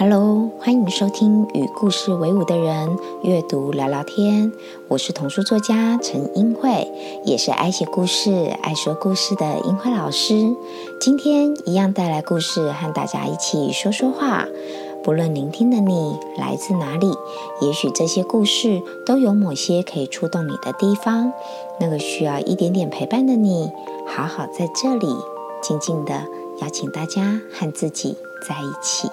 Hello，欢迎收听与故事为伍的人阅读聊聊天。我是童书作家陈英慧，也是爱写故事、爱说故事的英慧老师。今天一样带来故事，和大家一起说说话。不论聆听的你来自哪里，也许这些故事都有某些可以触动你的地方。那个需要一点点陪伴的你，好好在这里静静的邀请大家和自己在一起。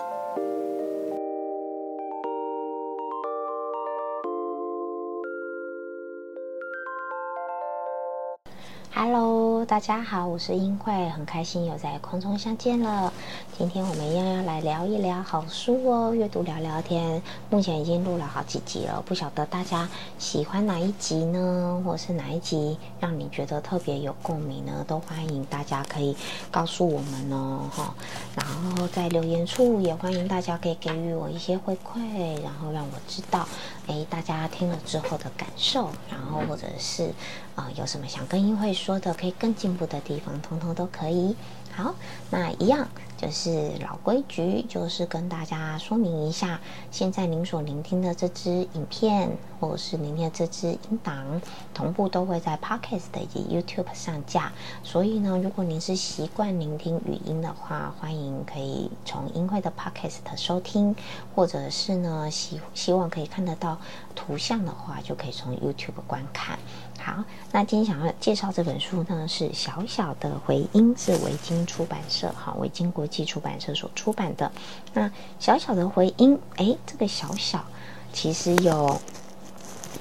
大家好，我是英慧，很开心又在空中相见了。今天我们一样要来聊一聊好书哦，阅读聊聊天。目前已经录了好几集了，不晓得大家喜欢哪一集呢？或是哪一集让你觉得特别有共鸣呢？都欢迎大家可以告诉我们哦，哈。然后在留言处也欢迎大家可以给予我一些回馈，然后让我知道，哎，大家听了之后的感受，然后或者是啊有什么想跟英慧说的，可以更进步的地方，通通都可以。好，那一样就是老规矩，就是跟大家说明一下，现在您所聆听的这支影片，或者是您的这支音档，同步都会在 Podcast 以及 YouTube 上架。所以呢，如果您是习惯聆听语音的话，欢迎可以从音会的 Podcast 收听，或者是呢希希望可以看得到图像的话，就可以从 YouTube 观看。好，那今天想要介绍这本书呢，是《小小的回音》，是维京出版社哈，维京国际出版社所出版的。那《小小的回音》，哎，这个小小其实有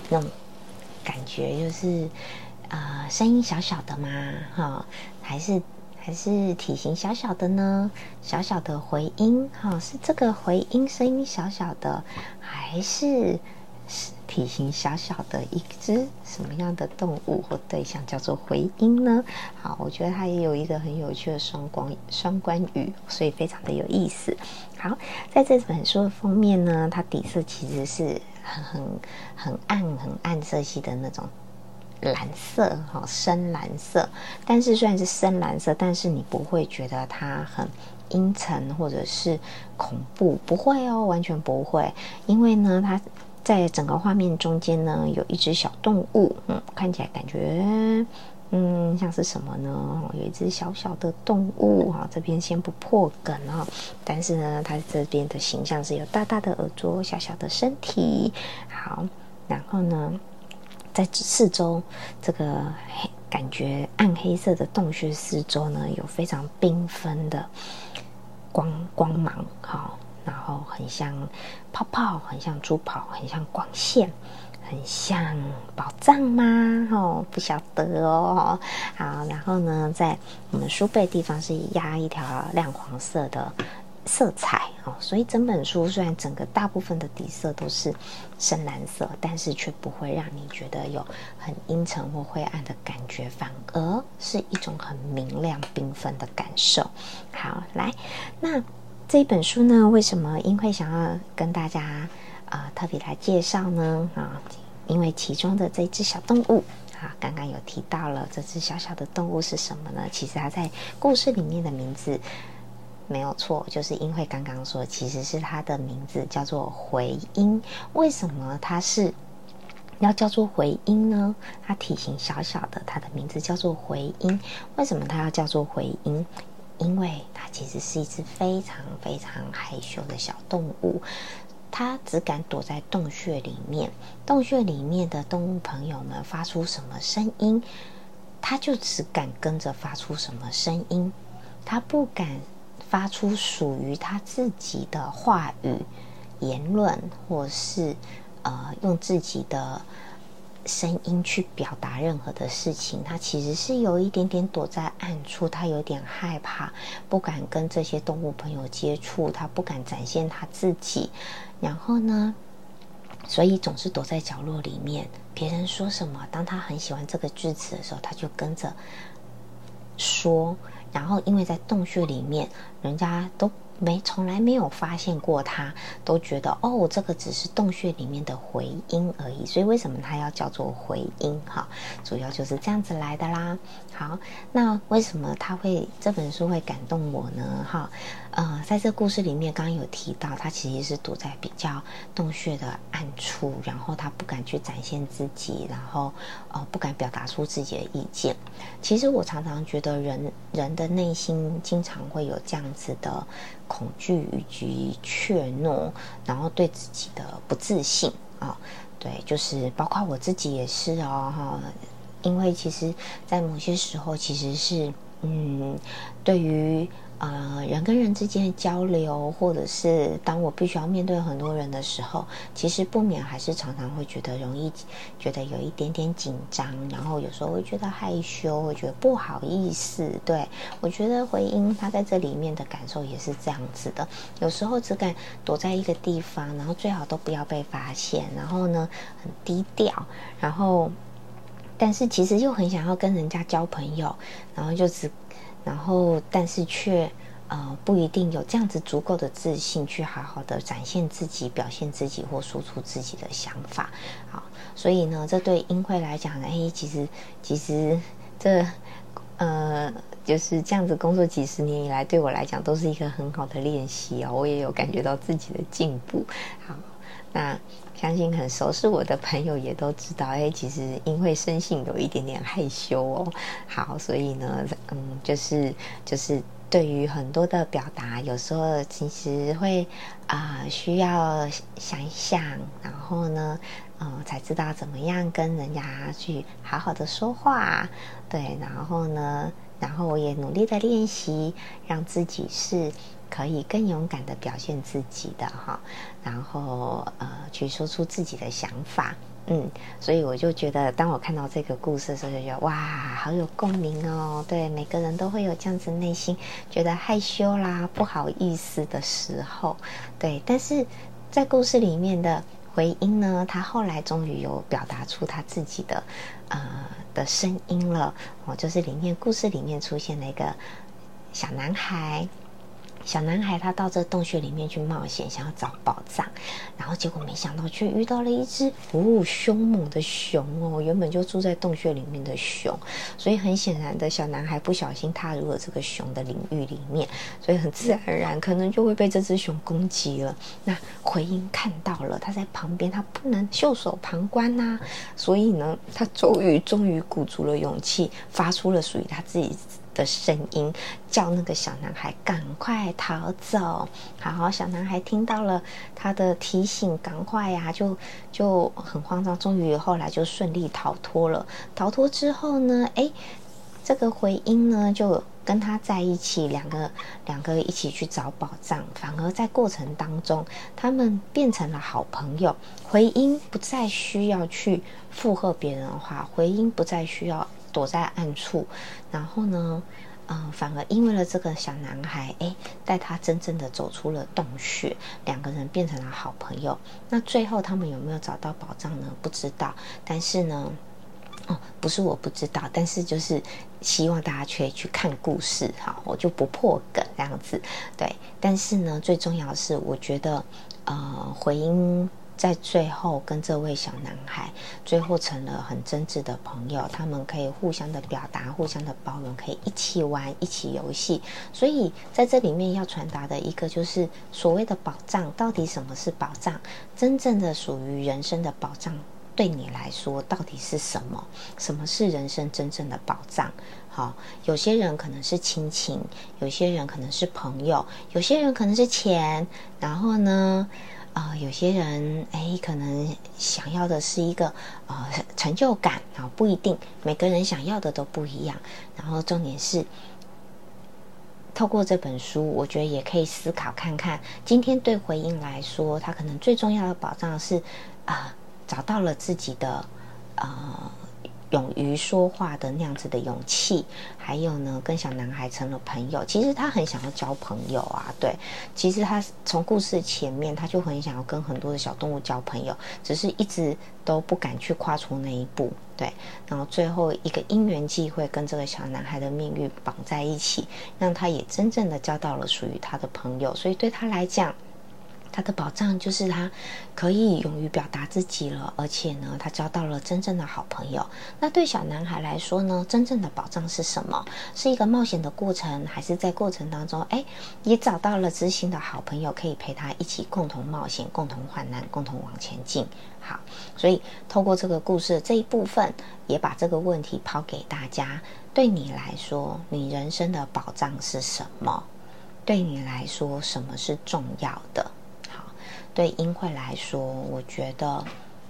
那种感觉，就是呃，声音小小的嘛，哈，还是还是体型小小的呢？小小的回音，哈，是这个回音声音小小的，还是？体型小小的一只什么样的动物或对象叫做回音呢？好，我觉得它也有一个很有趣的双关双关语，所以非常的有意思。好，在这本书的封面呢，它底色其实是很很很暗很暗色系的那种蓝色，哈，深蓝色。但是虽然是深蓝色，但是你不会觉得它很阴沉或者是恐怖，不会哦，完全不会，因为呢，它。在整个画面中间呢，有一只小动物，嗯，看起来感觉，嗯，像是什么呢？有一只小小的动物哈，这边先不破梗啊，但是呢，它这边的形象是有大大的耳朵、小小的身体，好，然后呢，在四周这个黑感觉暗黑色的洞穴四周呢，有非常缤纷的光光芒，好。然后很像泡泡，很像珠宝，很像光线，很像宝藏吗？哦，不晓得哦。好，然后呢，在我们书背地方是压一条亮黄色的色彩哦，所以整本书虽然整个大部分的底色都是深蓝色，但是却不会让你觉得有很阴沉或灰暗的感觉，反而是一种很明亮缤纷的感受。好，来那。这本书呢，为什么英会想要跟大家啊特别来介绍呢？啊，因为其中的这只小动物啊，刚刚有提到了这只小小的动物是什么呢？其实它在故事里面的名字没有错，就是英会刚刚说，其实是它的名字叫做回音。为什么它是要叫做回音呢？它体型小小的，它的名字叫做回音。为什么它要叫做回音？因为它其实是一只非常非常害羞的小动物，它只敢躲在洞穴里面。洞穴里面的动物朋友们发出什么声音，它就只敢跟着发出什么声音。它不敢发出属于它自己的话语、言论，或是呃用自己的。声音去表达任何的事情，他其实是有一点点躲在暗处，他有点害怕，不敢跟这些动物朋友接触，他不敢展现他自己。然后呢，所以总是躲在角落里面。别人说什么，当他很喜欢这个句子的时候，他就跟着说。然后因为在洞穴里面，人家都没从来没有发现过它，都觉得哦，这个只是洞穴里面的回音而已。所以为什么它要叫做回音？哈，主要就是这样子来的啦。好，那为什么他会这本书会感动我呢？哈，呃，在这故事里面，刚刚有提到，他其实是躲在比较洞穴的暗处，然后他不敢去展现自己，然后呃不敢表达出自己的意见。其实我常常觉得人人的内心经常会有这样子的恐惧以及怯懦，然后对自己的不自信啊，对，就是包括我自己也是哦，哈。因为其实，在某些时候，其实是嗯，对于呃人跟人之间的交流，或者是当我必须要面对很多人的时候，其实不免还是常常会觉得容易觉得有一点点紧张，然后有时候会觉得害羞，会觉得不好意思。对我觉得回音他在这里面的感受也是这样子的，有时候只敢躲在一个地方，然后最好都不要被发现，然后呢很低调，然后。但是其实又很想要跟人家交朋友，然后就只，然后但是却呃不一定有这样子足够的自信去好好的展现自己、表现自己或说出自己的想法。好，所以呢，这对英慧来讲呢，哎，其实其实这呃就是这样子工作几十年以来，对我来讲都是一个很好的练习哦。我也有感觉到自己的进步。好，那。相信很熟悉我的朋友也都知道，哎，其实因为生性有一点点害羞哦，好，所以呢，嗯，就是就是对于很多的表达，有时候其实会啊需要想一想，然后呢，嗯，才知道怎么样跟人家去好好的说话，对，然后呢，然后我也努力的练习，让自己是。可以更勇敢的表现自己的哈，然后呃，去说出自己的想法，嗯，所以我就觉得，当我看到这个故事的时候，就觉得哇，好有共鸣哦。对，每个人都会有这样子内心觉得害羞啦、不好意思的时候，对。但是在故事里面的回音呢，他后来终于有表达出他自己的呃的声音了，哦，就是里面故事里面出现了一个小男孩。小男孩他到这洞穴里面去冒险，想要找宝藏，然后结果没想到却遇到了一只哦凶猛的熊哦，原本就住在洞穴里面的熊，所以很显然的小男孩不小心踏入了这个熊的领域里面，所以很自然而然可能就会被这只熊攻击了。那回音看到了，他在旁边，他不能袖手旁观呐，所以呢，他终于终于鼓足了勇气，发出了属于他自己。的声音叫那个小男孩赶快逃走。好，小男孩听到了他的提醒，赶快呀，就就很慌张。终于后来就顺利逃脱了。逃脱之后呢，哎，这个回音呢就跟他在一起，两个两个一起去找宝藏。反而在过程当中，他们变成了好朋友。回音不再需要去附和别人的话，回音不再需要。躲在暗处，然后呢，嗯，反而因为了这个小男孩，哎，带他真正的走出了洞穴，两个人变成了好朋友。那最后他们有没有找到宝藏呢？不知道。但是呢，哦，不是我不知道，但是就是希望大家可以去看故事哈，我就不破梗这样子。对，但是呢，最重要的是，我觉得，呃，回音。在最后，跟这位小男孩最后成了很真挚的朋友。他们可以互相的表达，互相的包容，可以一起玩，一起游戏。所以在这里面要传达的一个就是所谓的保障，到底什么是保障？真正的属于人生的保障，对你来说到底是什么？什么是人生真正的保障？好，有些人可能是亲情，有些人可能是朋友，有些人可能是钱。然后呢？啊，有些人哎，可能想要的是一个呃成就感啊，不一定每个人想要的都不一样。然后重点是，透过这本书，我觉得也可以思考看看，今天对回应来说，他可能最重要的保障是啊，找到了自己的呃勇于说话的那样子的勇气，还有呢，跟小男孩成了朋友。其实他很想要交朋友啊，对。其实他从故事前面他就很想要跟很多的小动物交朋友，只是一直都不敢去跨出那一步，对。然后最后一个因缘际会跟这个小男孩的命运绑在一起，让他也真正的交到了属于他的朋友。所以对他来讲。他的保障就是他可以勇于表达自己了，而且呢，他交到了真正的好朋友。那对小男孩来说呢，真正的保障是什么？是一个冒险的过程，还是在过程当中，哎，也找到了知心的好朋友，可以陪他一起共同冒险、共同患难、共同往前进？好，所以透过这个故事这一部分，也把这个问题抛给大家：对你来说，你人生的保障是什么？对你来说，什么是重要的？对英慧来说，我觉得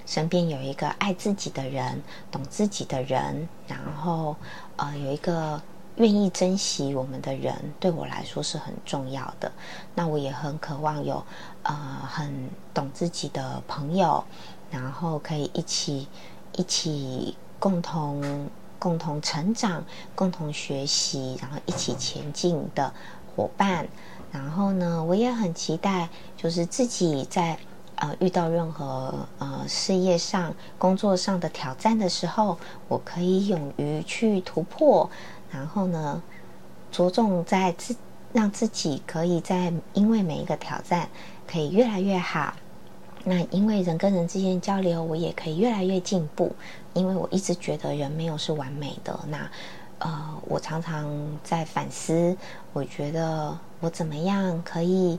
身边有一个爱自己的人、懂自己的人，然后呃有一个愿意珍惜我们的人，对我来说是很重要的。那我也很渴望有呃很懂自己的朋友，然后可以一起一起共同共同成长、共同学习，然后一起前进的伙伴。然后呢，我也很期待，就是自己在呃遇到任何呃事业上、工作上的挑战的时候，我可以勇于去突破。然后呢，着重在自让自己可以在因为每一个挑战可以越来越好。那因为人跟人之间交流，我也可以越来越进步。因为我一直觉得人没有是完美的。那呃，我常常在反思，我觉得我怎么样可以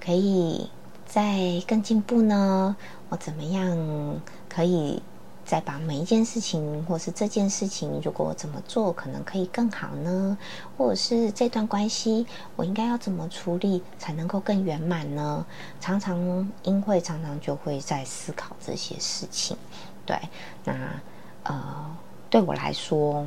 可以再更进步呢？我怎么样可以再把每一件事情，或是这件事情，如果我怎么做，可能可以更好呢？或者是这段关系，我应该要怎么处理才能够更圆满呢？常常因会常常就会在思考这些事情。对，那呃，对我来说。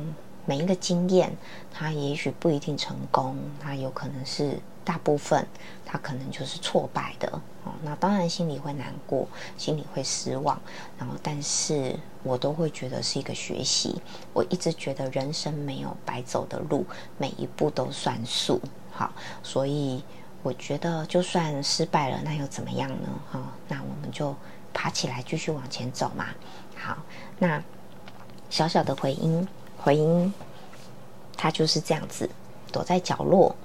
每一个经验，它也许不一定成功，它有可能是大部分，它可能就是挫败的哦。那当然心里会难过，心里会失望，然后但是我都会觉得是一个学习。我一直觉得人生没有白走的路，每一步都算数。好，所以我觉得就算失败了，那又怎么样呢？哈，那我们就爬起来继续往前走嘛。好，那小小的回音。回音，他就是这样子，躲在角落，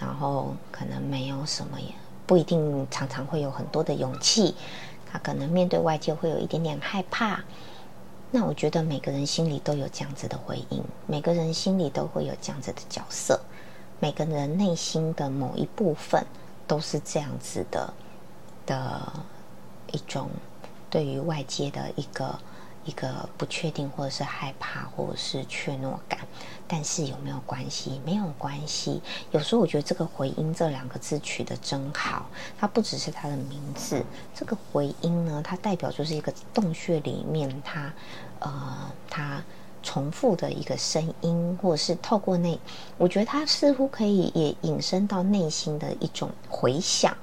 然后可能没有什么，也不一定常常会有很多的勇气。他可能面对外界会有一点点害怕。那我觉得每个人心里都有这样子的回应，每个人心里都会有这样子的角色，每个人内心的某一部分都是这样子的的一种对于外界的一个。一个不确定，或者是害怕，或者是怯懦感，但是有没有关系？没有关系。有时候我觉得这个回音这两个字取得真好，它不只是它的名字，这个回音呢，它代表就是一个洞穴里面它呃它重复的一个声音，或者是透过内，我觉得它似乎可以也引申到内心的一种回响，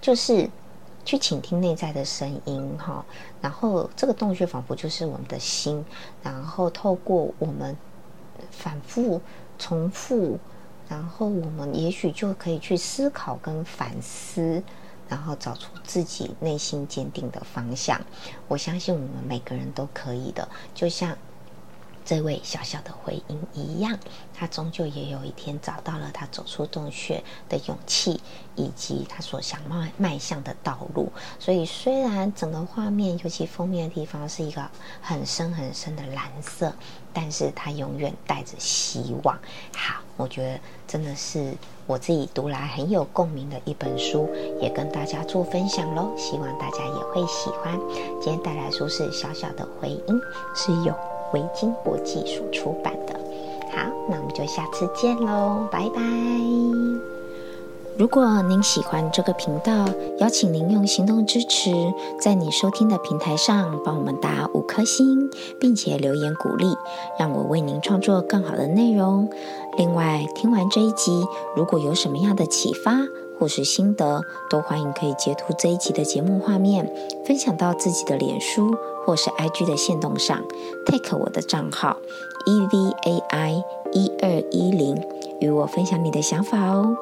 就是。去倾听内在的声音，哈，然后这个洞穴仿佛就是我们的心，然后透过我们反复重复，然后我们也许就可以去思考跟反思，然后找出自己内心坚定的方向。我相信我们每个人都可以的，就像。这位小小的回音一样，他终究也有一天找到了他走出洞穴的勇气，以及他所想迈迈向的道路。所以，虽然整个画面，尤其封面的地方是一个很深很深的蓝色，但是它永远带着希望。好，我觉得真的是我自己读来很有共鸣的一本书，也跟大家做分享喽。希望大家也会喜欢。今天带来书是小小的回音，是有。维京国际所出版的，好，那我们就下次见喽，拜拜。如果您喜欢这个频道，邀请您用行动支持，在你收听的平台上帮我们打五颗星，并且留言鼓励，让我为您创作更好的内容。另外，听完这一集，如果有什么样的启发，或是心得，都欢迎可以截图这一集的节目画面，分享到自己的脸书或是 IG 的线动上，take 我的账号 e v a i 一二一零，与我分享你的想法哦。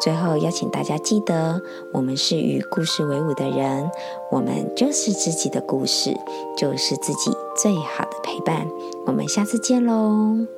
最后邀请大家记得，我们是与故事为伍的人，我们就是自己的故事，就是自己最好的陪伴。我们下次见喽。